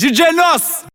DJ Nós!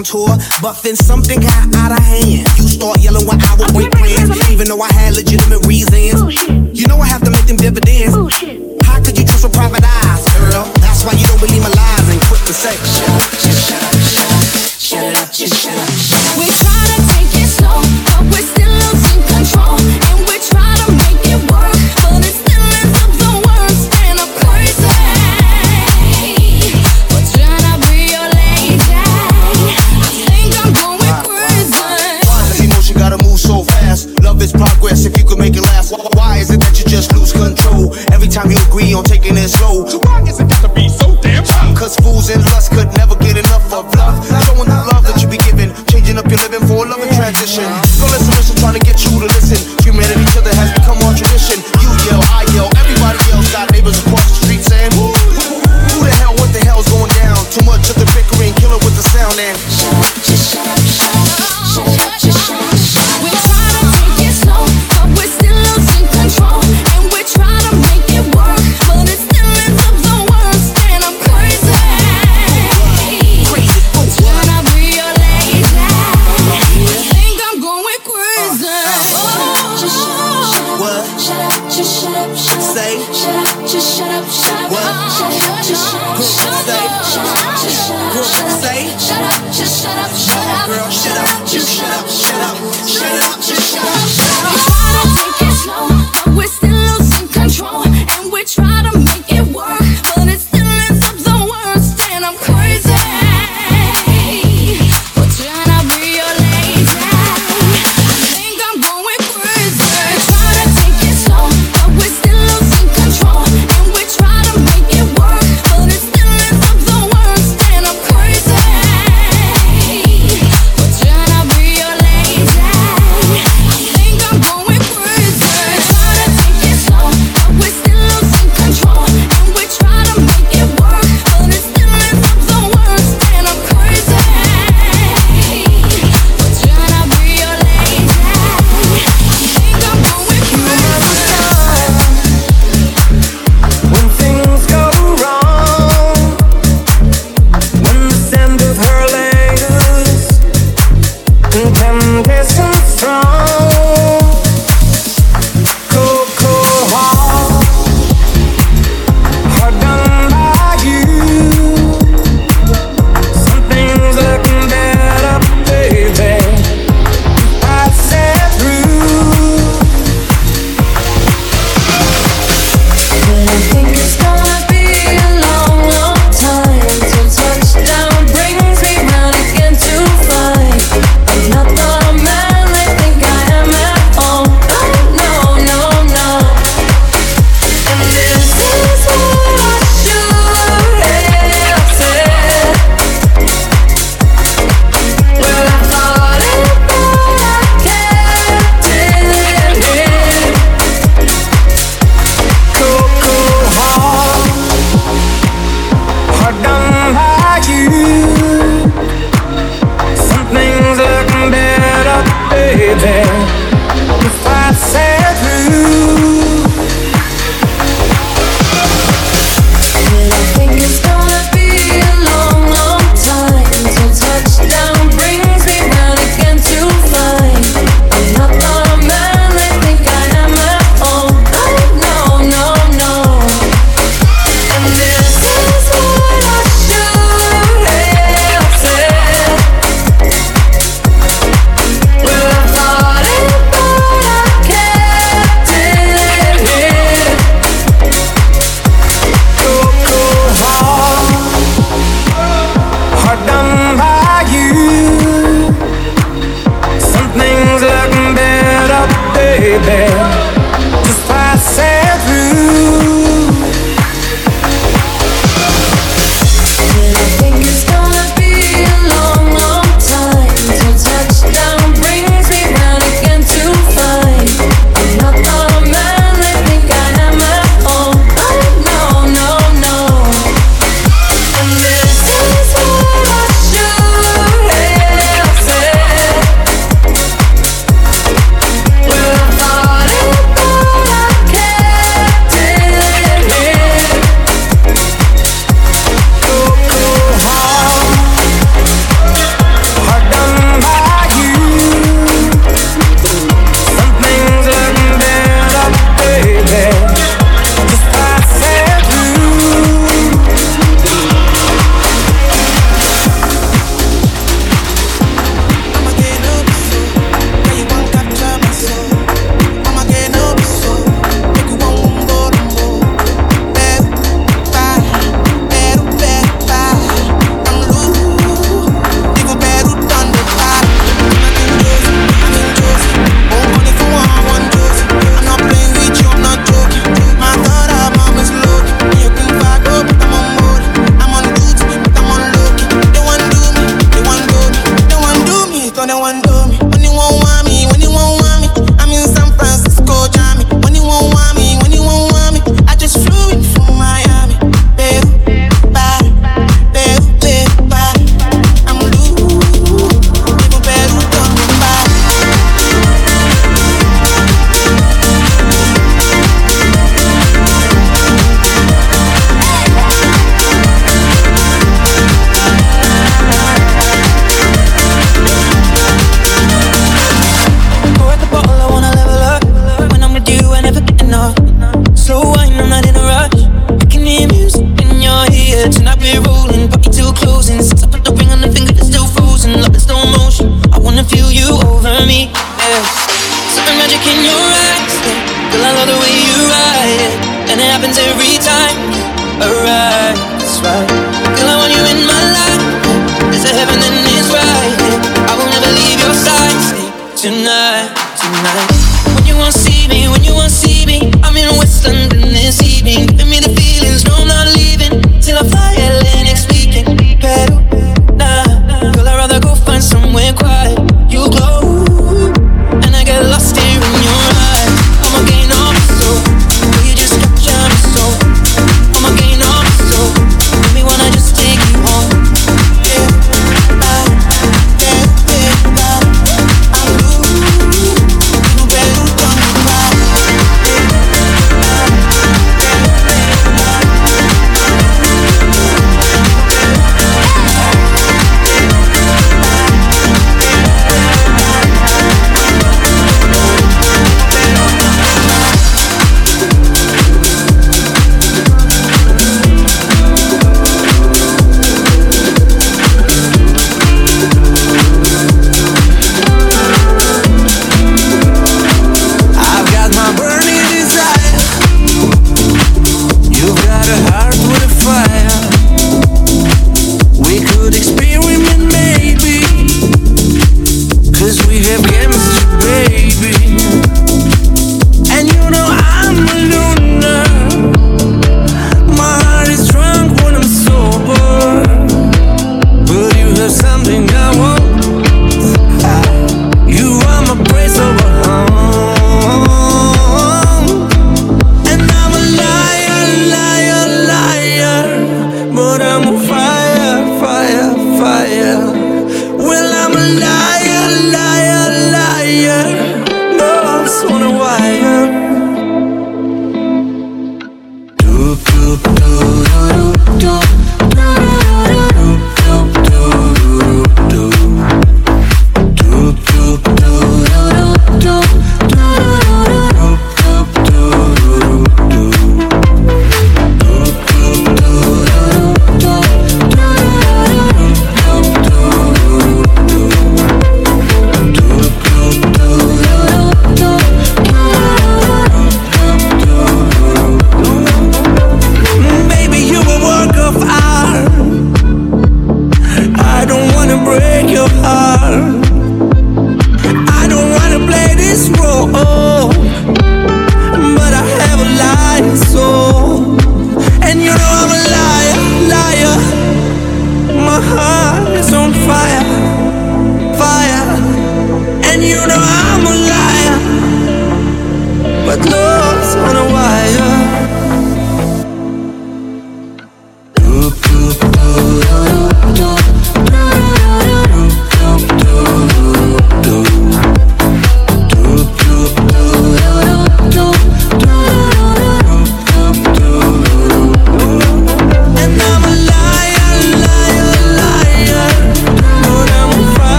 On tour. Then something got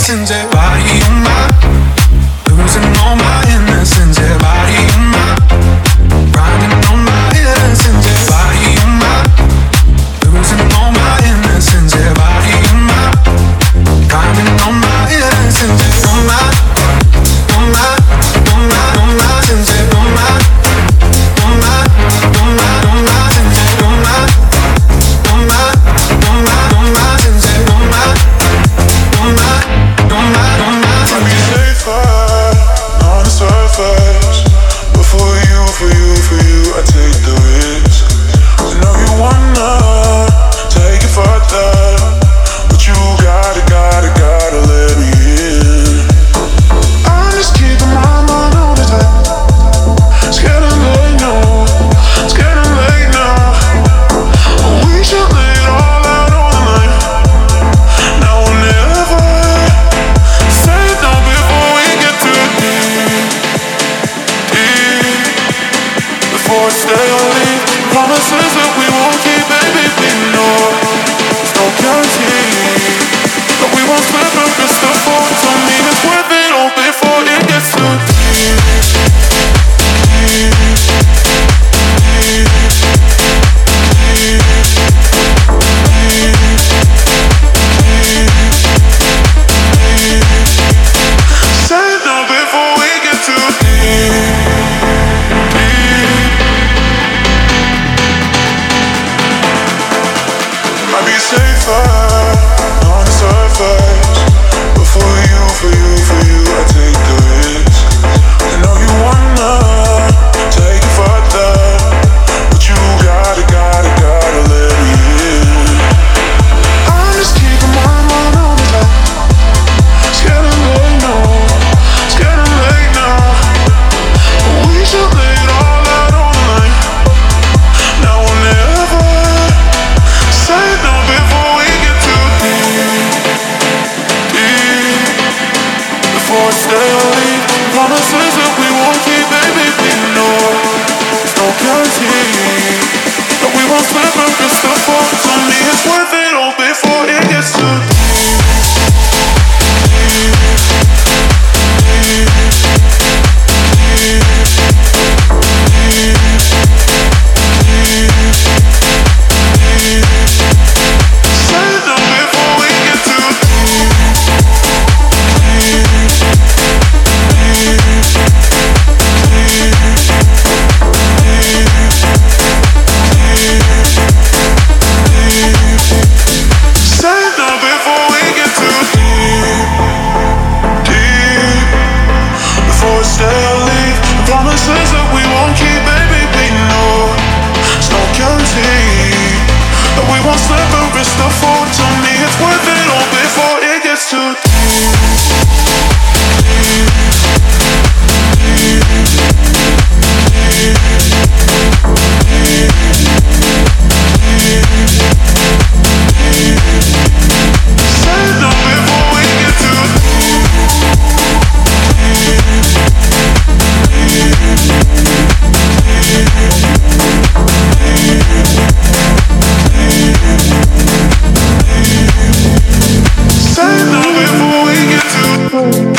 Sunday, why are you my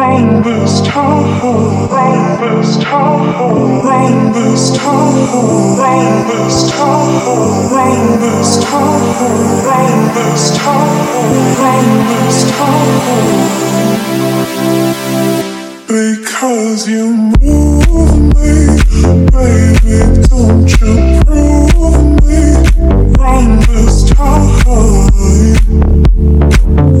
Run this town, run this town, run this run this run this run this run this. Because you move me, baby, don't you prove me? Run this.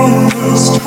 Because